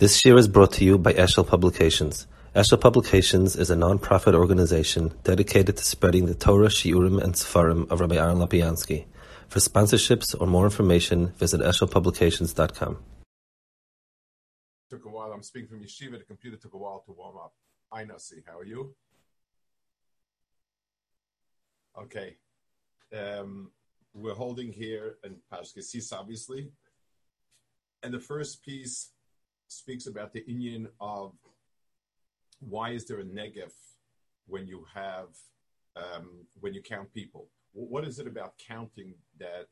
This year is brought to you by Eshel Publications. Eshel Publications is a non-profit organization dedicated to spreading the Torah, Shiurim, and Sefarim of Rabbi Aaron Lapiansky. For sponsorships or more information, visit eshelpublications.com. Took a while. I'm speaking from yeshiva. The computer took a while to warm up. I know. See, how are you? Okay. Um, we're holding here in Pashkesis, obviously. And the first piece speaks about the inyan of why is there a negev when you have um, when you count people? What is it about counting that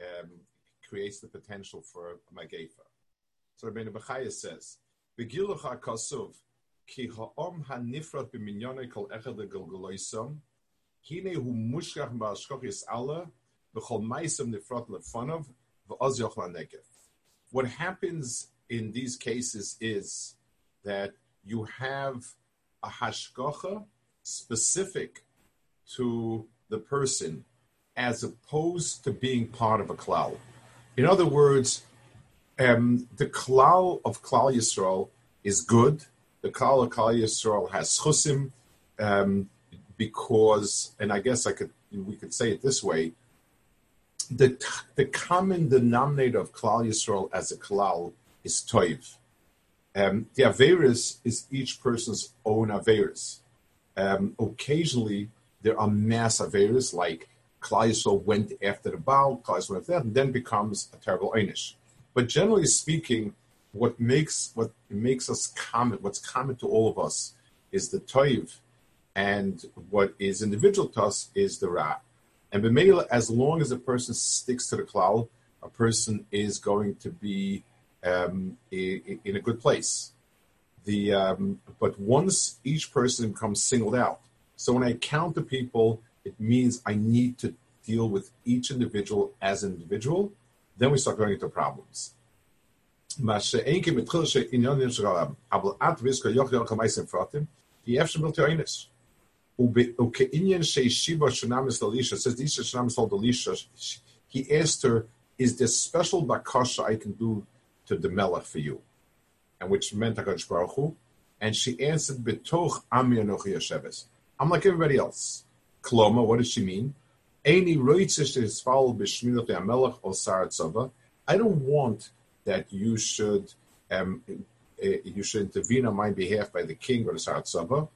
um, creates the potential for a magefa? So Rabbeinu Bechaya says, "Begilucha kasuv ki ha'om hanifrat b'minyonei kol echad legalgaloisam hine hu mushkach ba'ashkochis Allah v'chol ma'isam nifrat lefanov v'oz yochla negev." What happens in these cases is that you have a hashgacha specific to the person as opposed to being part of a klal. In other words, um, the klal of Klal Yisrael is good. The klal of Klal Yisrael has chusim um, because, and I guess I could we could say it this way: the the common denominator of Klal Yisrael as a klal is toiv. Um, the Averis is each person's own Averis. Um, occasionally, there are mass Averis, like Klal went after the Baal, Klal went after that, and then becomes a terrible Einish. But generally speaking, what makes what makes us common, what's common to all of us, is the toiv, and what is individual to us is the ra. And b'meila, as long as a person sticks to the klal, a person is going to be um, in a good place. The um, but once each person becomes singled out, so when I count the people, it means I need to deal with each individual as an individual. Then we start going into problems. He asked her, is there special bakasha I can do to the Melech for you, and which meant HaKadosh Baruch Hu, and she answered, Betoch Ami Anochi Yosheves. I'm like everybody else. Kloma, what does she mean? Eini roitzish tisfal b'shminot HaMelech or Tzava. I don't want that you should um, uh, you should intervene on my behalf by the king or the Sarat Tzava.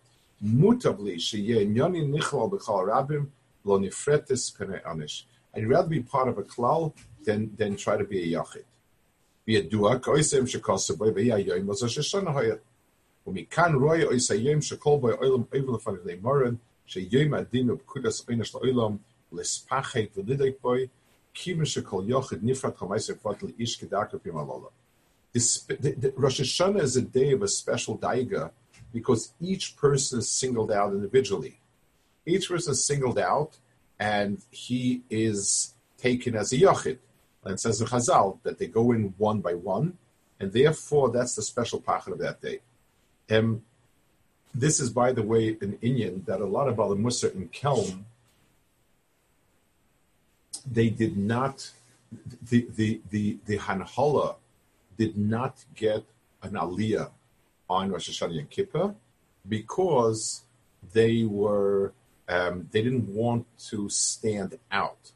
Mutabli sheyeh nyoni nichlal b'chal rabim lo nifretis pene anish. I'd rather be part of a klal than than try to be a yachid. וידוע כאויסם שכוסו בו ויהיה היום was Rosh Hashanah היה. ומכאן רואה אויס היום שכל בו עולם אובל לפניו לאמורן, שיום הדין ובקודס עינש לעולם, לספחת ולידק בו, כיוון שכל יוחד נפרד חמייס ופות לאיש כדרכו פים הלולה. Rosh Hashanah is a day of a special daiga because each person is singled out individually. Each person is singled out and he is taken as a yochid. And says in Chazal that they go in one by one, and therefore that's the special pachad of that day. Um, this is, by the way, an inyan that a lot of Musar in Kelm they did not the the the the Hanhala did not get an aliyah on Rosh Hashanah and Kippur because they were um, they didn't want to stand out.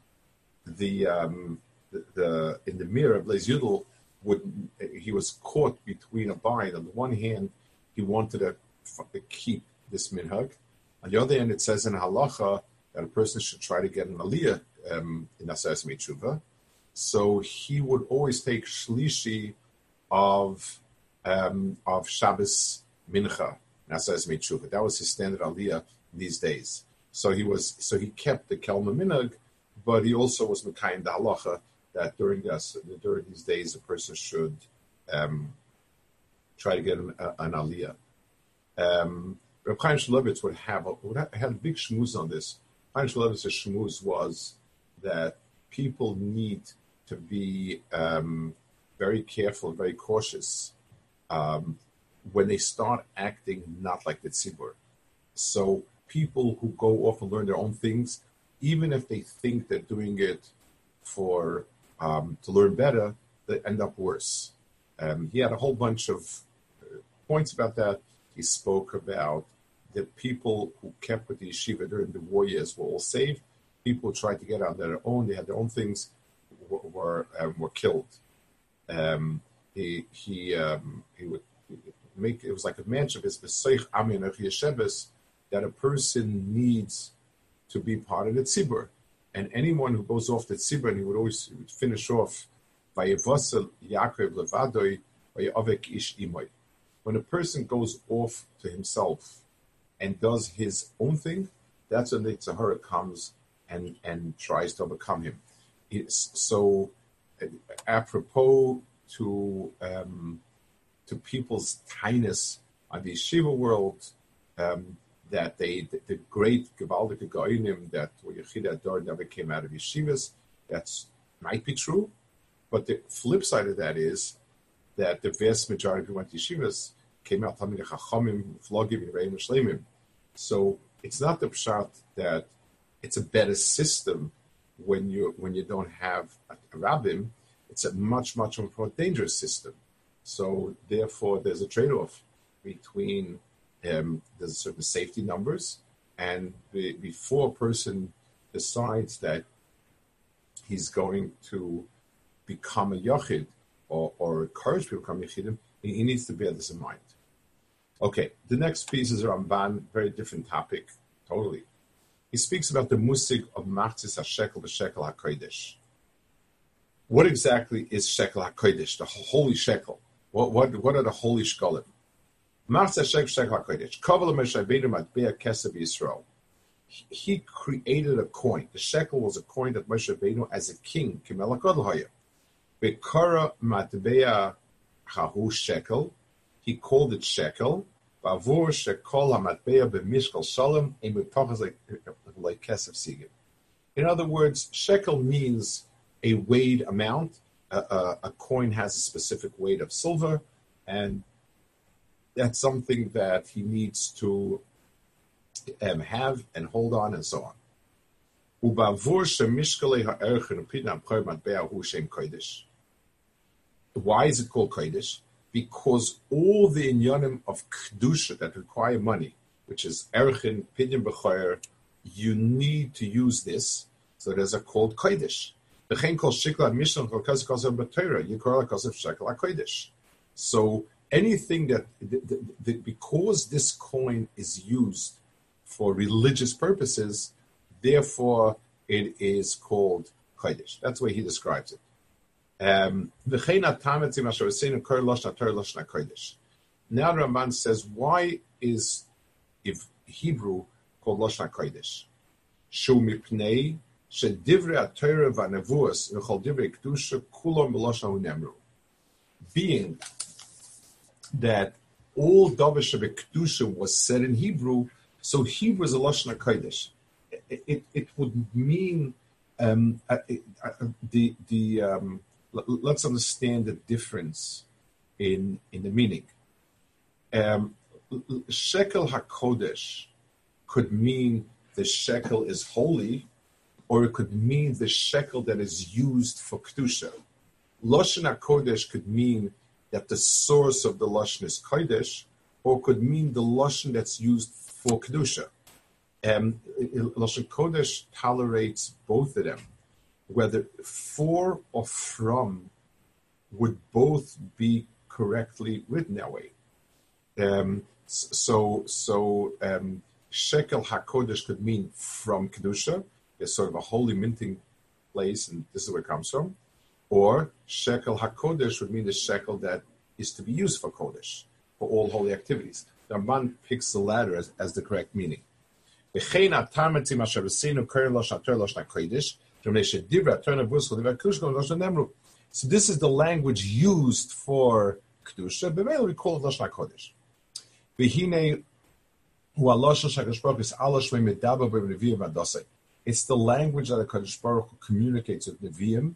The um, the, in the mirror, Blaise Yudel would he was caught between a bind. On the one hand, he wanted to, to keep this minhag. On the other hand, it says in halacha that a person should try to get an aliyah um, in Asas Tshuva. So he would always take shlishi of um, of Shabbos mincha in Asas Tshuva. That was his standard aliyah these days. So he was so he kept the kelma minhag, but he also was mekayim the halacha that during this during these days a person should um, try to get an, uh, an aliyah. Um, Reb Chaim Shmulevitz would have a, would have, had a big shmooze on this. Chaim Shmulevitz's shmooze was that people need to be um, very careful, very cautious um, when they start acting not like the tzibur. So people who go off and learn their own things, even if they think they're doing it for um, to learn better, they end up worse. He had a whole bunch of points about that. He spoke about the people who kept with the yeshiva during the war years were all saved. People who tried to get out on their own, they had their own things, were were, um, were killed. Um, he he um, he would make it was like a mention of his besoich that a person needs to be part of the tzibur, and anyone who goes off the tzibur, he would always he would finish off by Yaakov levadoi by Avek ish imoy. When a person goes off to himself and does his own thing, that's when the Tzahara comes and, and tries to overcome him. It's, so, uh, apropos to um, to people's tiness on the yeshiva world, um, that they the, the great Gewaldige Goinim that Yechida Dor never came out of yeshivas, that's might be true, but the flip side of that is that the vast majority who went to yeshivas came out Talmid Chachamim, Flogim, Reim, Shlemim. So it's not the pshat that it's a better system when you when you don't have a, a. It's a much much more dangerous system. So therefore, there's a trade-off between um, there's certain safety numbers, and the, before a person decides that he's going to become a yachid or, or encourage people to become yachidim, he, he needs to bear this in mind. Okay, the next piece is Ramban, very different topic, totally. He speaks about the musig of Machzis HaShekel, the Shekel HaKodesh. What exactly is Shekel HaKodesh, the holy Shekel? What, what, what are the holy Shkolim? He created a coin. The shekel was a coin that Moshe Rabbeinu, as a king, Shekel, he called it shekel. In other words, shekel means a weighed amount. A, a, a, coin has a specific weight of silver, and that's something that he needs to um, have and hold on, and so on. Why is it called kodesh? because all the inyanim of kedusha that require money, which is erchin, pidyon b'choyer, you need to use this. So there's a called kodesh. So anything that, that, that, because this coin is used for religious purposes, therefore it is called kodesh. That's the way he describes it. Um, now Ramban says, why is if Hebrew called Lashon Kodesh? Shu mipnei v'nevuas v'chol divrei kedusha unemru. Being that all davar kedusha was said in Hebrew, so Hebrew is a Lashon Kodesh. It, it, it, would mean um, uh, uh, the the um, let's understand the difference in in the meaning. Um, shekel hakodesh could mean the shekel is holy, or it could mean the shekel that is used for kedusha. Lashon hakodesh could mean that the source of the lashon is kodesh, or could mean the lashon that's used for kedusha. Um, lashon kodesh tolerates both of them whether for or from would both be correctly written that way. Um, so, so um, shekel hakodesh could mean from kedusha. It's sort of a holy minting place, and this is where it comes from. Or shekel hakodesh would mean the shekel that is to be used for kodesh for all holy activities. The Ramban picks the latter as, as the correct meaning. So this is the language used for kedusha. B'meil we call it lashon adosei. It's the language that the Kadosh Baruch Hu communicates with Nevi'im.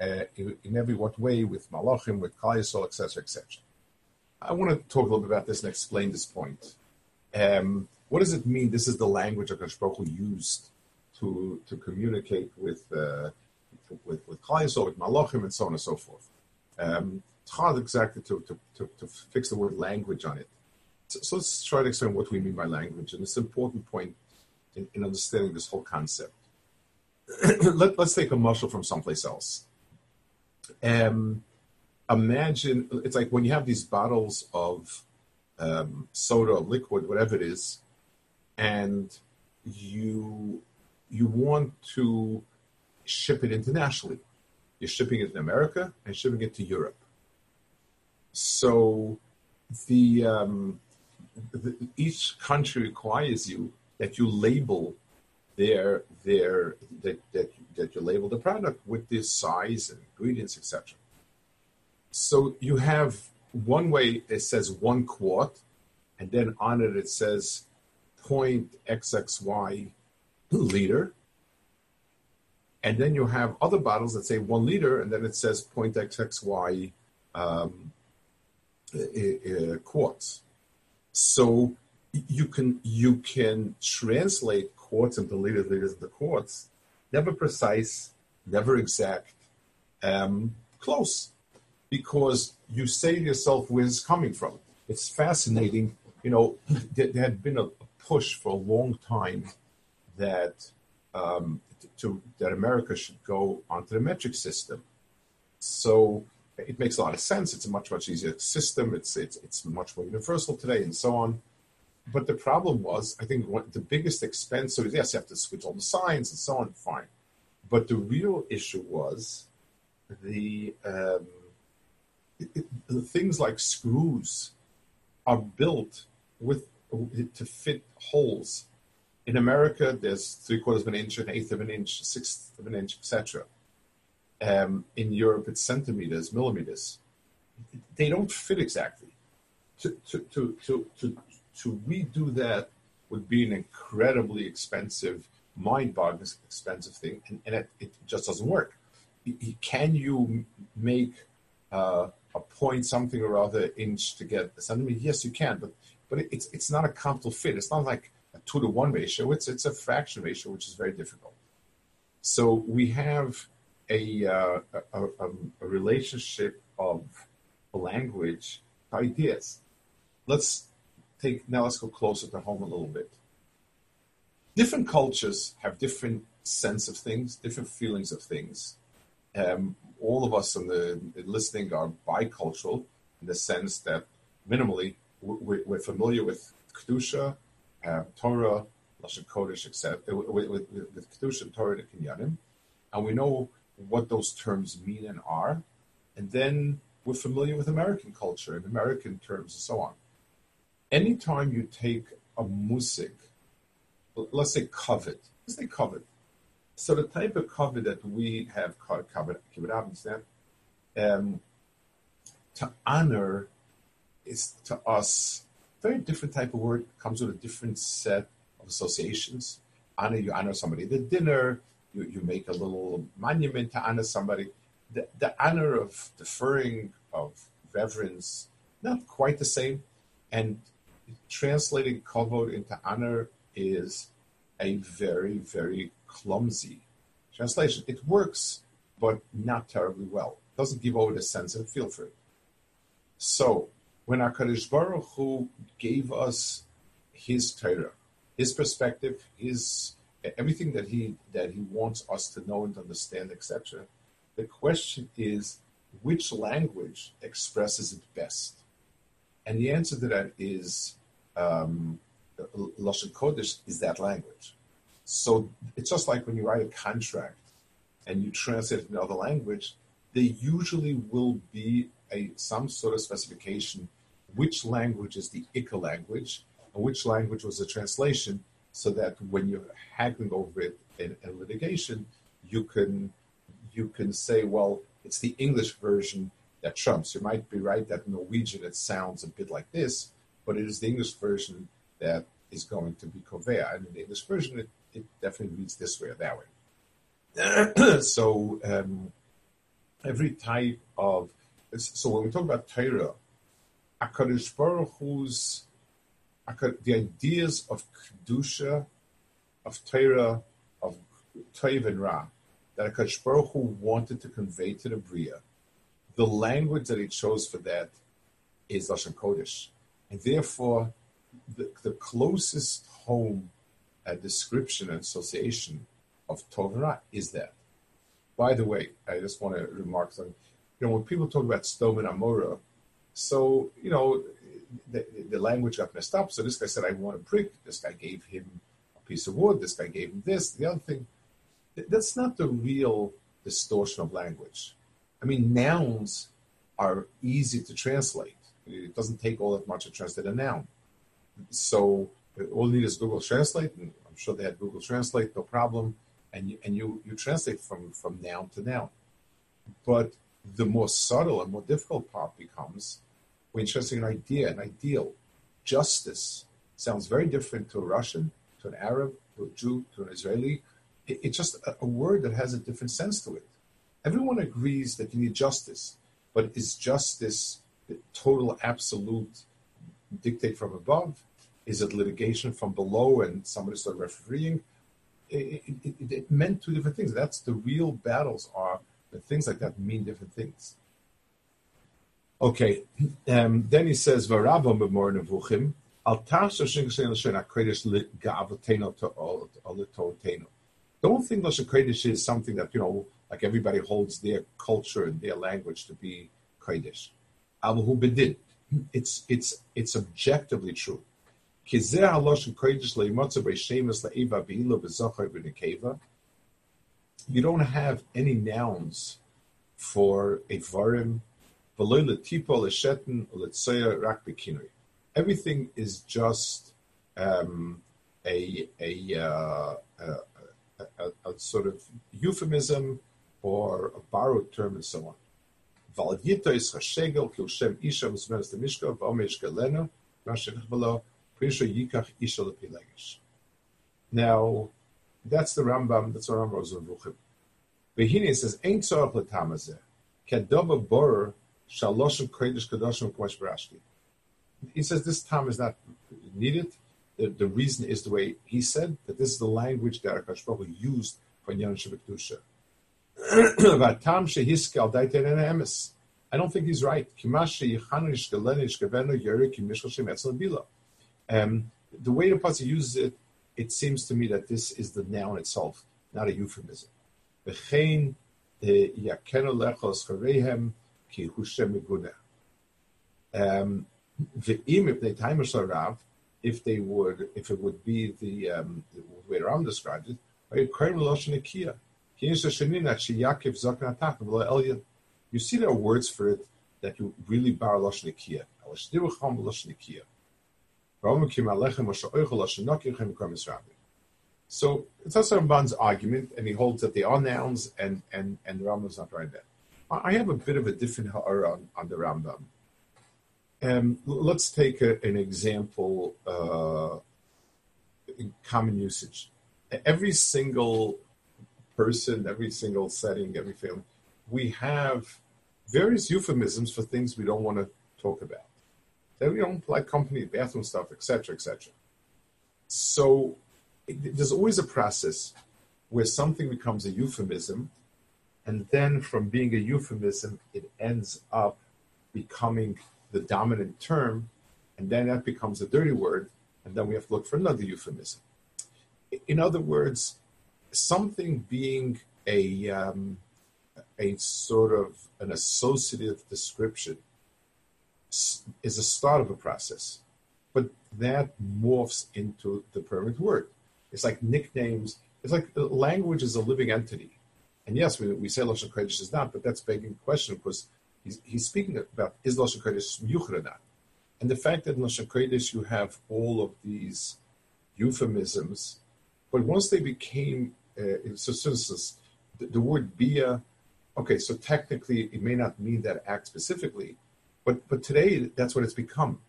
in, in, every what way with Malachim, with Kayasol, etc., etc. I want to talk a little bit about this and explain this point. Um, what does it mean? This is the language that Baruch used to to communicate with uh, with with with Malachim, and so on and so forth. Um, it's hard exactly to, to, to, to, fix the word language on it. So, so, let's try to explain what we mean by language, and it's an important point in, in understanding this whole concept. Let, us take a muscle from someplace else. Um, imagine it's like when you have these bottles of um, soda, liquid, whatever it is, and you you want to ship it internationally. You're shipping it in America and shipping it to Europe. So the, um, the each country requires you that you label their their that, that that you label the product with the size and ingredients, etc. So you have one way it says one quart, and then on it it says point XXY liter. And then you have other bottles that say one liter, and then it says point um, quarts. So you can you can translate quarts into liters, liters into quarts, never precise, never exact, um, close, because you say to yourself where it's coming from. It's fascinating. You know, there, there had been a, push for a long time that um, to that America should go onto the metric system. So it makes a lot of sense. It's a much much easier system. It's it's it's much more universal today, and so on. But the problem was, I think, what, the biggest expense. So yes, you have to switch all the signs and so on. Fine, but the real issue was the um, it, the things like screws are built with to fit holes. In America, there's three quarters of an inch, an eighth of an inch, sixth of an inch, etc. Um, in Europe, it's centimeters, millimeters. They don't fit exactly. To, to, to, to, to redo that would be an incredibly expensive, mind-boggling expensive thing, and, and it, it, just doesn't work. Can you make uh, a point something or other inch to get a centimeter? Yes, you can, but but it's it's not a comfortable fit. It's not like a two to one ratio. It's it's a fraction ratio, which is very difficult. So we have a, uh, a, a, a relationship of language ideas. Let's take now. Let's go closer to home a little bit. Different cultures have different sense of things, different feelings of things. Um, all of us in the listening are bicultural in the sense that minimally we're, we're familiar with kedusha, uh, Torah, lashon kodesh, etc. With, with, with kedusha, Torah, and kinyanim, and we know what those terms mean and are, and then we're familiar with American culture and American terms and so on. Anytime you take a musik, let's say kavod, let's say kavod. So the type of kavod that we have called kavod, understand, um, to honor is to us very different type of word. Comes with a different set of associations. Honor, you honor somebody at the dinner, you, you make a little monument to honor somebody. The, the honor of deferring, of reverence, not quite the same. And translating kavod into honor is a very, very clumsy translation. It works, but not terribly well. It doesn't give over the sense and feel for it. So when HaKadosh Baruch Hu gave us his Torah, his perspective, his everything that he that he wants us to know and understand, etc. The question is, which language expresses it best? And the answer to that is um, Lashon Kodesh is that language. So it's just like when you write a contract and you translate it in another language, there usually will be a some sort of specification which language is the ICA language and which language was the translation, so that when you're haggling over it in, in litigation, you can you can say, well, it's the English version that trumps. You might be right that Norwegian it sounds a bit like this, but it is the English version that is going to be Kovea. And in the English version, it, it definitely reads this way or that way. so um, every type of so when we talk about Torah, Akadosh Baruch Hu's the ideas of kedusha, of Torah, of Toiv and Ra, that Akadosh Baruch Hu wanted to convey to the Bria, the language that he chose for that is Lashon Kodesh, and therefore the, the closest home uh, description and association of Torah is that. By the way, I just want to remark something. You know, when people talk about Stove and Amora, so, you know, the, the, language got messed up. So this guy said, I want a brick. This guy gave him a piece of wood. This guy gave him this. The other thing, that's not the real distortion of language. I mean, nouns are easy to translate. It doesn't take all that much to translate a noun. So uh, all you need is Google Translate, and I'm sure they had Google Translate, no problem. And you, and you, you translate from, from noun to noun. But the more subtle and more difficult part becomes when you're translating an idea, an ideal. Justice sounds very different to a Russian, to an Arab, to a Jew, to an Israeli. It, it's just a, a word that has a different sense to it. Everyone agrees that you need justice, but is justice the total absolute dictate from above? Is it litigation from below and somebody started refereeing? It, it, it, it, meant two different things. That's the real battles are that things like that mean different things. Okay, um, then he says, "Varabam b'mor nevuchim al tasha shingashen l'shen ga'avoteno to Don't think Lashon Kodesh is something that you know, like everybody holds their culture and their language to be bedin. It's it's it's objectively true. You don't have any nouns for a varim, everything is just um, a, a, uh, a, a, a, sort of euphemism or a borrowed term and so on. Now, that's the Rambam, that's what Rambam was in Ruchim. Behini says, Ein tzorach letamazeh, kedova borer shaloshim kodesh kadoshim k'mash barashki. He says this time is not needed. The, the, reason is the way he said that this is the language that Akash used for Nyan Shabbat I don't think he's right. Um, the way the Pasuk uses it, it seems to me that this is the noun itself, not a euphemism. Um, if they would, if it would be the, um, the way Ram described it, you see there are words for it that you really bar lashon So it's also Ramban's argument, and he holds that they are nouns, and and and the Rambam's not right there. I have a bit of a different ha'ara on, on the Rambam. Um, let's take a, an example uh, in common usage. Every single person, every single setting, every family, we have various euphemisms for things we don't want to talk about. That we don't like company, bathroom stuff, etc., etc. So it, there's always a process where something becomes a euphemism, and then from being a euphemism, it ends up becoming the dominant term, and then that becomes a dirty word, and then we have to look for another euphemism. In other words, something being a um, a sort of an associative description is a start of a process, but that morphs into the permanent word. It's like nicknames. It's like language is a living entity. And yes, we, we say Lashon Kodesh is not, but that's begging the question because he's, he's speaking about is Lashon Kodesh Yuchra not? And the fact that in Lashon Kodesh you have all of these euphemisms, but once they became, uh, so, the, the, word bia Okay, so technically it may not mean that act specifically, but but today that's what it's become,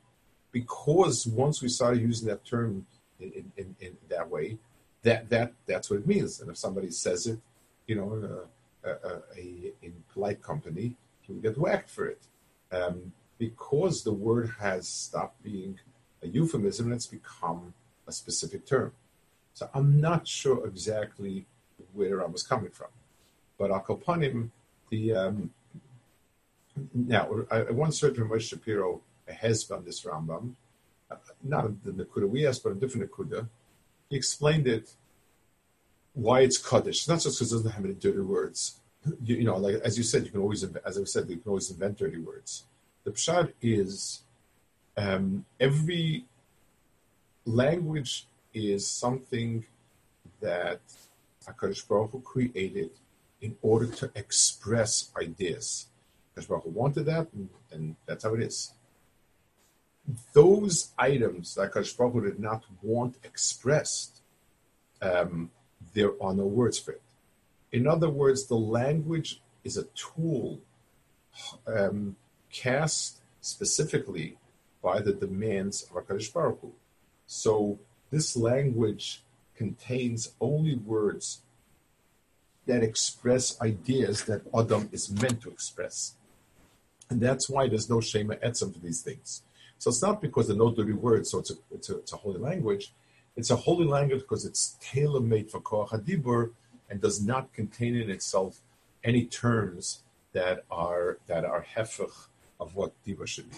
because once we started using that term in, in, in that way, that that that's what it means. And if somebody says it, you know, uh, uh, a, in polite company, he will get whacked for it, um, because the word has stopped being a euphemism it's become a specific term. So I'm not sure exactly where I was coming from, but Akopanim the um, now I, heard from Moshe Shapiro hezb on this Rambam, uh, not the Nakuda we asked, but a different Nakuda. He explained it why it's Kaddish. Not just because it doesn't have any dirty words. You, you, know, like as you said, you can always, as I said, you can always invent dirty words. The pshat is um, every language is something that Hakadosh Baruch Hu created in order to express ideas. Hakadosh wanted that, and, and, that's how it is. Those items that Hakadosh did not want expressed, um, there are no words for it. In other words, the language is a tool um, cast specifically by the demands of Hakadosh Baruch Hu. So this language contains only words that express ideas that Adam is meant to express. And that's why there's no Shema Etzem for these things. So it's not because there are no dirty words, so it's a, it's a, it's a holy language. It's a holy language because it's tailor made for Koach HaDibur and does not contain in itself any terms that are that are hefech of what Dibur should be.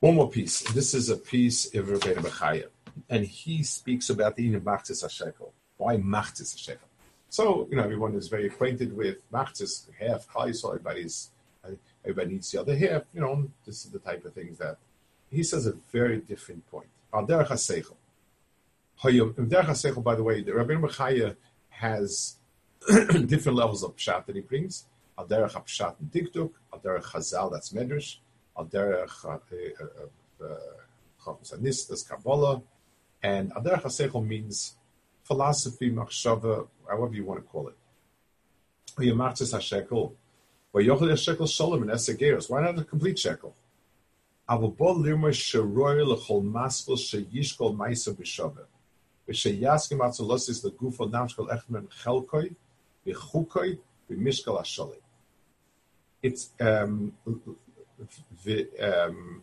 One more piece. This is a piece of Rebbeinu Bechaya, and he speaks about the Machtis HaShekel. Why Machtis HaShekel? So, you know, everyone is very acquainted with Machzis, half Kais, everybody's, uh, everybody needs the other half. You know, this is the type of things that he says a very different point. Al Derech. Derech by the way, the Rabbeinu Bechaya has different levels of pshat that he brings. Al Derech HaPshat and Dikduk, Al Derech Chazal, that's Medrash, Al Derech uh, uh, Chavis that's Kabbalah, and Al Derech HaSeichel means philosophy, machshava, however you want to call it. Yamachtis HaShekel. Yochel HaShekel Shalom and Esegeros. Why not a complete shekel? Avobol lirma sheroy lechol maskol sheyishkol maisa b'shaveh. V'sheyaskim atzolosis legufo namshkol echmen chelkoi v'chukoi v'mishkal hasholim. It's um, um,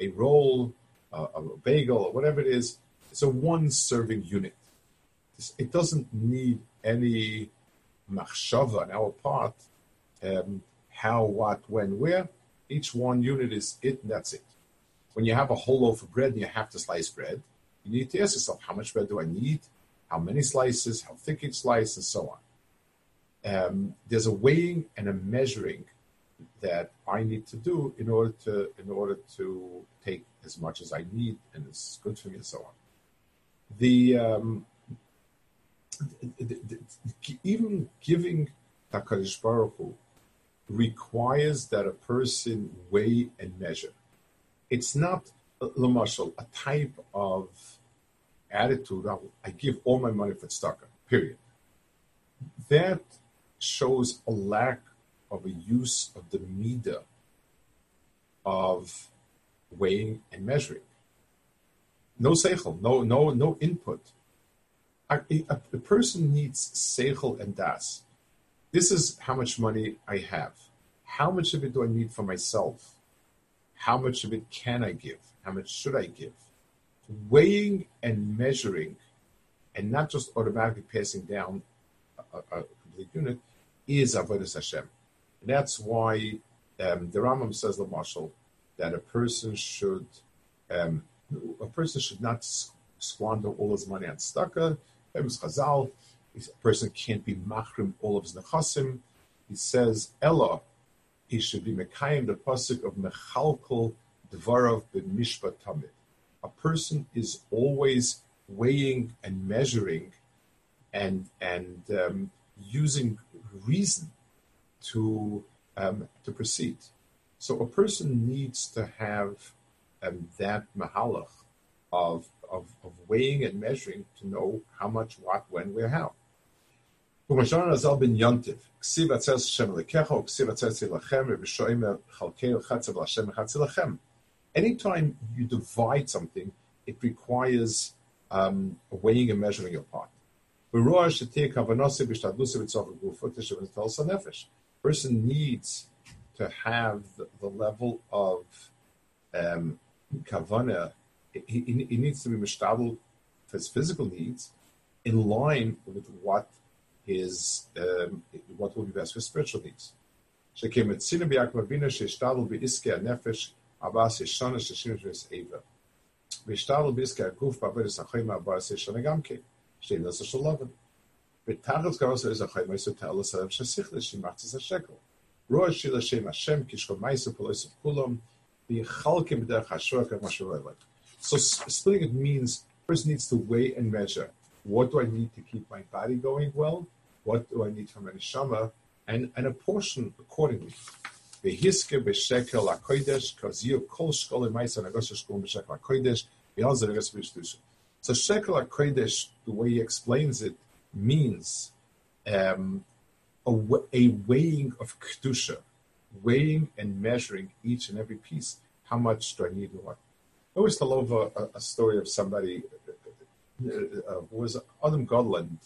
a roll, uh, a bagel, or whatever it is, it's a one serving unit. It doesn't need any machshava on our part, um, how, what, when, where. Each one unit is it, and that's it. When you have a whole loaf of bread and you have to slice bread, you need to ask yourself, how much bread do I need? How many slices? How thick each slice? And so on. Um, there's a weighing and a measuring that I need to do in order to in order to take as much as I need and it's good for me and so on the, um, the, the, the even giving Hakadosh Baruch Hu requires that a person weigh and measure. It's not lamashal a type of attitude. I give all my money for tzedakah. Period. That shows a lack of a use of the midah of weighing and measuring no seichel, no no no input. A, a, a, person needs seichel and das. This is how much money I have. How much of it do I need for myself? How much of it can I give? How much should I give? Weighing and measuring, and not just automatically passing down a, a complete unit, is avodas Hashem. That's why um, the Rambam says, the Marshal, that a person should um, a person should not squander all his money on tzedakah. Chazal, a person can't be machrim all of his nechasim. he says, Ella, he should be Mekayim, the pasuk of Mechalkal Dvarov B'mishpat Tamid. A person is always weighing and measuring and and um, using reason to um, to proceed. So a person needs to have um, that mahalach of, of, of weighing and measuring to know how much, what, when, where, how. Anytime you divide something, it requires um, weighing and measuring your part person needs to have the, level of kavana. He, needs to be mishtabel his physical needs in line with what is what will be best for spiritual needs. She came at Sinai Yaakov Avinu she shtabel be iske nefesh abas yeshana she shimish ves eva be shtabel be iske aguf ba vedes achayim abas yeshana gamke she nasa shalavim. So splitting it means first needs to weigh and measure. What do I need to keep my body going well? What do I need from my neshama? And, and apportion accordingly. So shekel ha-kodesh, the way he explains it, means um, a, weighing of kedusha, weighing and measuring each and every piece. How much do I need what? I always tell over a, a story of somebody uh, uh, who was Adam Godland.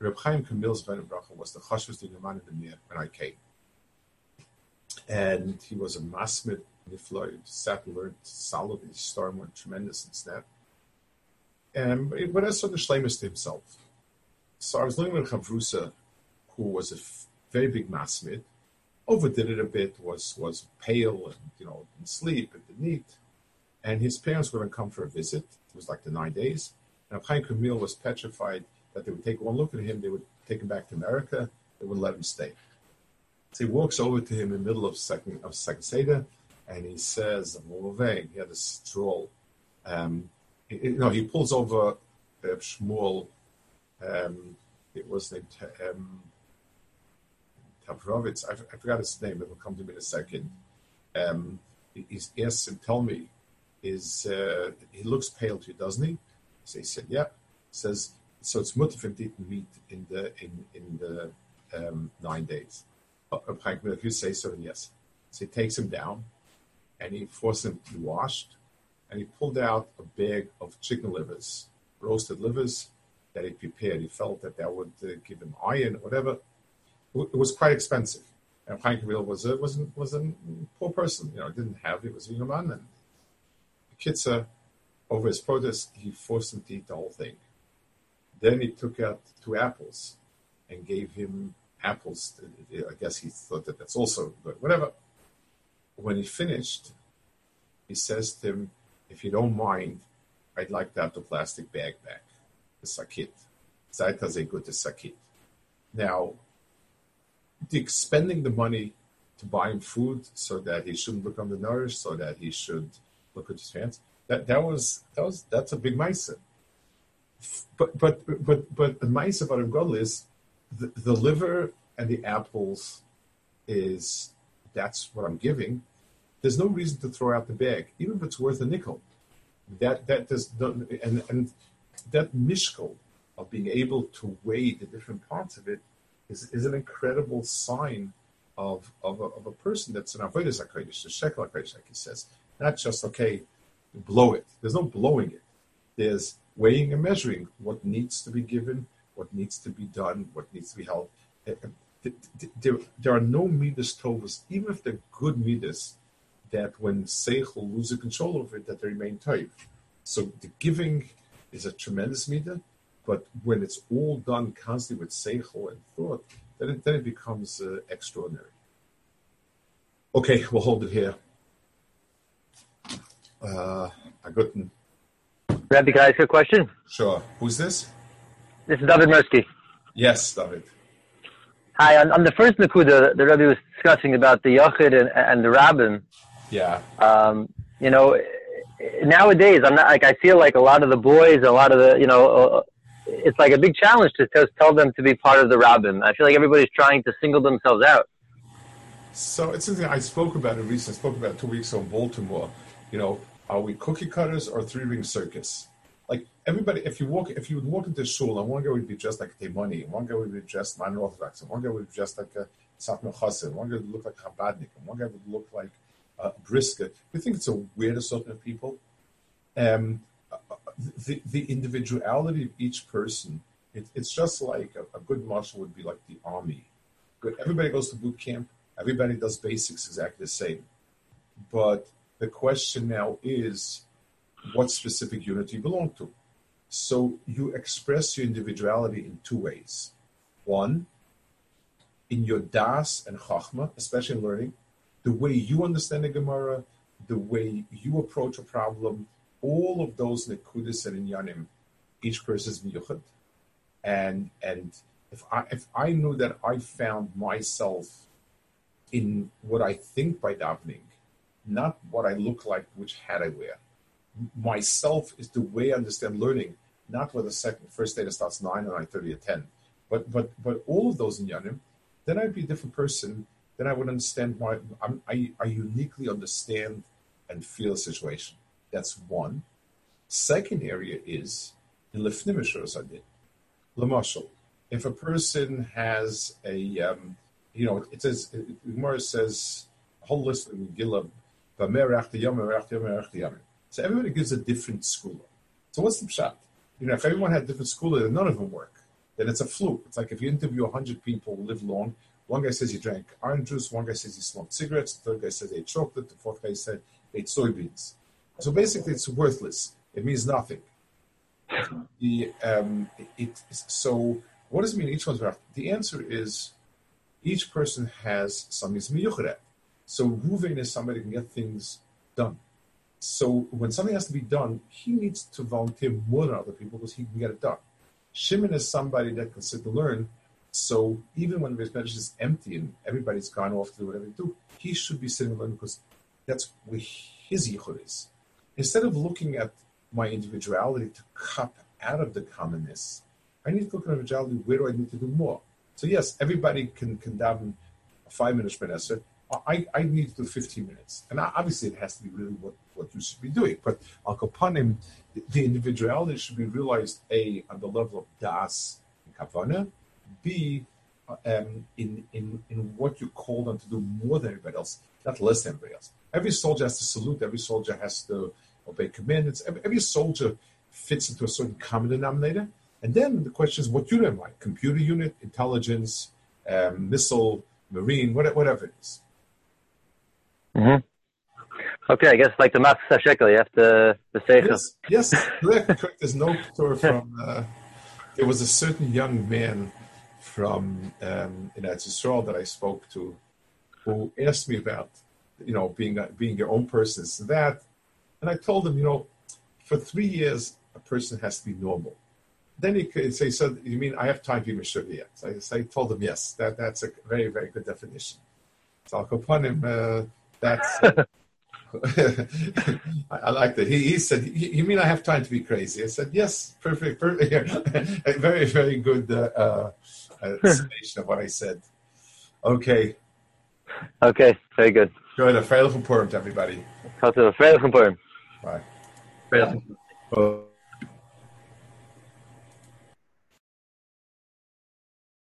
Reb Chaim Kamil's Ben was the Chashvus man in the Mir when I came and he was a masmid niflo. Sat and learned solid. His storm went tremendous and snap. And but as for the shlemus to himself. So I was living with Chavrusa, who was a f- very big masmid, overdid it a bit, was was pale and you know didn't sleep and didn't eat. And his parents were going to come for a visit. It was like the nine days. And Chaim Kamil was petrified that they would take one look at him, they would take him back to America, they wouldn't let him stay. So he walks over to him in the middle of second of second seder, and he says, He had a stroll. Um, he, he pulls over uh, Shmuel. Um, it was named um, Tavrovitz. I, I, forgot his name. It will come to me in a second. Um, he, he asks him, "Tell me, is uh, he looks pale to you, doesn't he?" So he said, "Yeah." He says, "So it's mutter from meat in the in in the um, nine days." of Chaim if you say so, then yes. So he takes him down and he forced him to be washed and he pulled out a bag of chicken livers, roasted livers that he prepared. He felt that that would uh, give him iron, or whatever. It was quite expensive. And Chaim was a, was, a, was a poor person, you know, didn't have it, was a young man. And Kitzer, over his protest, he forced him to eat the whole thing. Then he took out two apples and gave him apples. I guess he thought that that's also good. Whatever. When he finished, he says to him, "If you don't mind, I'd like to have the plastic bag back, sakit. Zaita a good sakit." Now, the spending the money to buy him food so that he shouldn't look undernourished, so that he should look at his hands. That that was that was that's a big ma'aser. But but but but the ma'aser about a is the, the liver and the apples is that's what I'm giving. There's no reason to throw out the bag, even if it's worth a nickel. That that does and and that mishkal of being able to weigh the different parts of it is, is an incredible sign of of a, of a person that's an avodah zakodesh, a shekel like he says. Not just okay, blow it. There's no blowing it. There's weighing and measuring what needs to be given what needs to be done, what needs to be held. Uh, uh, there, there are no midas tovas, even if they're good midas, that when seichel loses control over it, that they remain toiv. So the giving is a tremendous midah, but when it's all done constantly with seichel and thought, then it, then it becomes uh, extraordinary. Okay, we'll hold it here. Uh, I got. Rabbi, can I ask a question? Sure. Who's this? This is David Mirsky. Yes, David. Hi, on, on the first Nakuda, the Rebbe was discussing about the Yachid and, and the Rabbin. Yeah. Um, you know, nowadays, I'm not like I feel like a lot of the boys, a lot of the, you know, uh, it's like a big challenge to t- tell them to be part of the Rabbin. I feel like everybody's trying to single themselves out. So it's something I spoke about in recent. I spoke about two weeks ago in Baltimore. You know, are we cookie cutters or three ring circus? Like everybody, if you walk, if you would walk into shul and one guy would be dressed like a Temani, one guy would be dressed minor orthodox, and one guy would be dressed like a Satmar Chassid, one guy would look like Chabadnik, and one guy would look like a brisket. We think it's a weird assortment of people. Um, the, the individuality of each person, it, it's just like a, a, good mashal would be like the army. Good. Everybody goes to boot camp. Everybody does basics exactly the same. But the question now is, what specific unit you belong to? So you express your individuality in two ways. One, in your das and chachma, especially in learning, the way you understand the Gemara, the way you approach a problem, all of those nekudis and inyanim, each person is miyuchad. And and if I if I knew that I found myself in what I think by davening, not what I look like, which hat I wear. Myself is the way I understand learning, not whether second first data starts nine or nine thirty or ten. But but but all of those inyanim, then I'd be a different person. Then I would understand why I I uniquely understand and feel a situation. That's one. Second area is in lefnimisher I did. Lamashal, if a person has a, um, you know, it says, Gemara says, a whole list of Megillah, so everybody gives a different school. So what's the pshat? You know, if everyone had different school, then none of them work. Then it's a fluke. It's like if you interview 100 people live long, one guy says he drank orange juice, one guy says he smoked cigarettes, the third guy says he ate chocolate, the fourth guy said he ate soybeans. So basically, it's worthless. It means nothing. The um, it, so what does it mean? Each one's right. The answer is each person has something miyuchret. So Ruvain is somebody who can get things done. So when something has to be done, he needs to volunteer more than other people because he can get it done. Shimon is somebody that can sit and learn. So even when the bench is empty and everybody's gone off to do whatever they do, he should be sitting alone because that's where his yichud is. Instead of looking at my individuality to cup out of the commonness, I need to look at individuality. Where do I need to do more? So yes, everybody can can daven five minute Shemoneh Esrei. I, I need to do 15 minutes. And obviously, it has to be really what, what you should be doing. But Al Kol Panim, the, the individuality should be realized A, on the level of Das and Kavana, B, um, in, in, in what you call them to do more than everybody else, not less than everybody else. Every soldier has to salute, every soldier has to obey commandments. Every, every soldier fits into a certain common denominator. And then the question is, what unit am I? Computer unit, intelligence, um, missile, marine, whatever it is. Mm-hmm. Okay, I guess like the math shekel, you have to the seichel. Yes, yes, correct, correct. There's no story from. Uh, there was a certain young man from um, in Israel that I spoke to, who asked me about, you know, being being your own person, is that, and I told him, you know, for three years a person has to be normal. Then he could say, so you mean I have time to be Meshuvia? So I, so I told him, yes, that that's a very very good definition. So I'll upon him. Uh, that's. Uh, I, I like that. He, he said, "You mean I have time to be crazy?" I said, "Yes, perfect, perfect. very, very good uh, uh, summation of what I said." Okay. Okay, very good. Good. A fail from Purim to everybody. Fail from Purim. Bye. Fail.